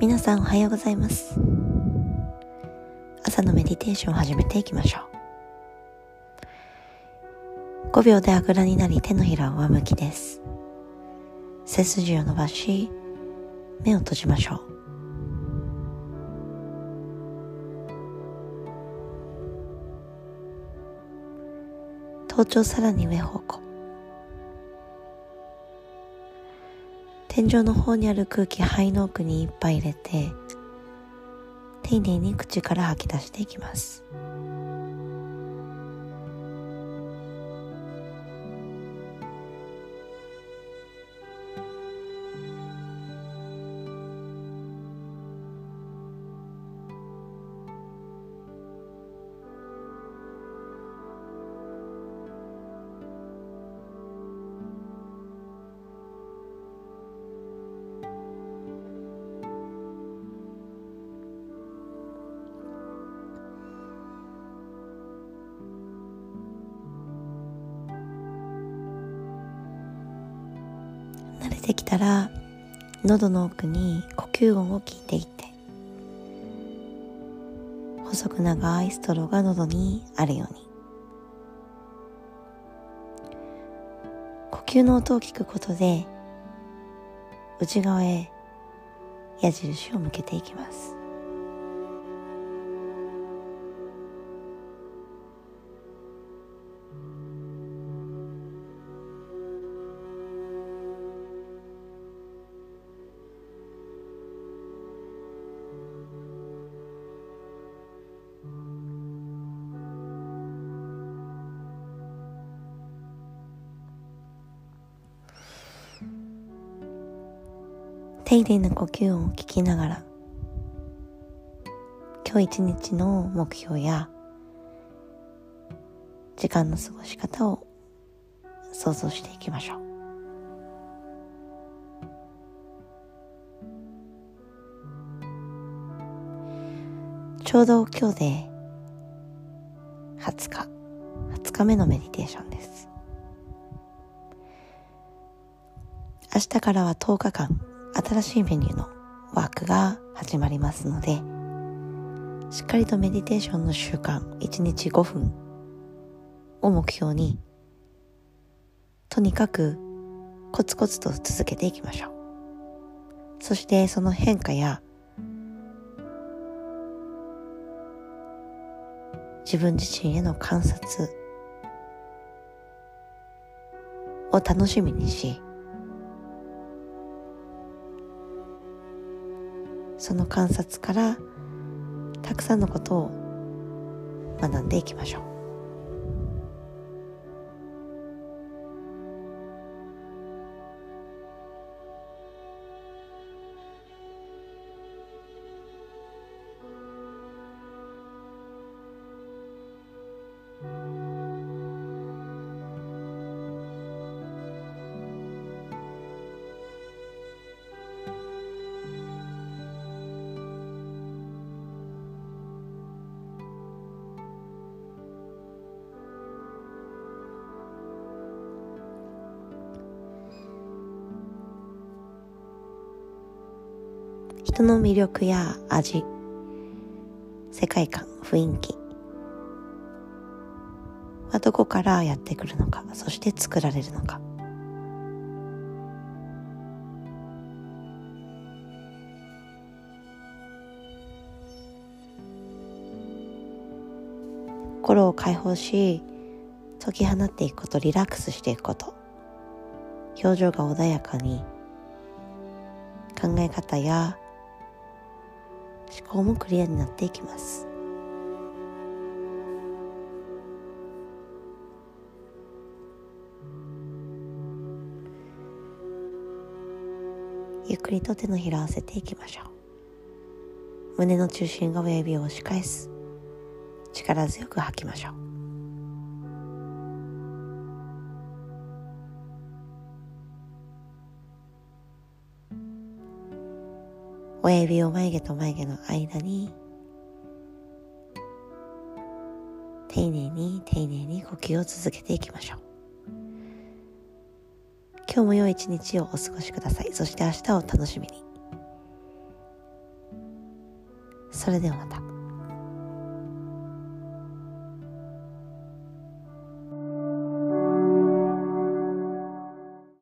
皆さんおはようございます。朝のメディテーションを始めていきましょう。5秒であぐらになり手のひらを上向きです。背筋を伸ばし目を閉じましょう。頭頂さらに上方向。天井の方にある空気肺の奥にいっぱい入れて丁寧に口から吐き出していきます。たら喉の奥に呼吸音を聞いていって細く長いストローが喉にあるように。呼吸の音を聞くことで内側へ矢印を向けていきます。丁寧な呼吸音を聞きながら今日一日の目標や時間の過ごし方を想像していきましょう。ちょうど今日で20日20日目のメディテーションです。明日からは10日間新しいメニューのワークが始まりますのでしっかりとメディテーションの習慣1日5分を目標にとにかくコツコツと続けていきましょう。そしてその変化や自分自身への観察を楽しみにしその観察からたくさんのことを学んでいきましょう。人の魅力や味。世界観雰囲気。はどこからやってくるのか。そして作られるのか。心を解放し解き放っていくことリラックスしていくこと。表情が穏やかに考え方や思考もクリアになっていきます。ゆっくりと手のひらを合わせていきましょう。胸の中心が親指を押し返す。力強く吐きましょう。親指を眉毛と眉毛の間に丁寧に丁寧に呼吸を続けていきましょう。今日も良い一日をお過ごしください。そして明日を楽しみに。それではまた。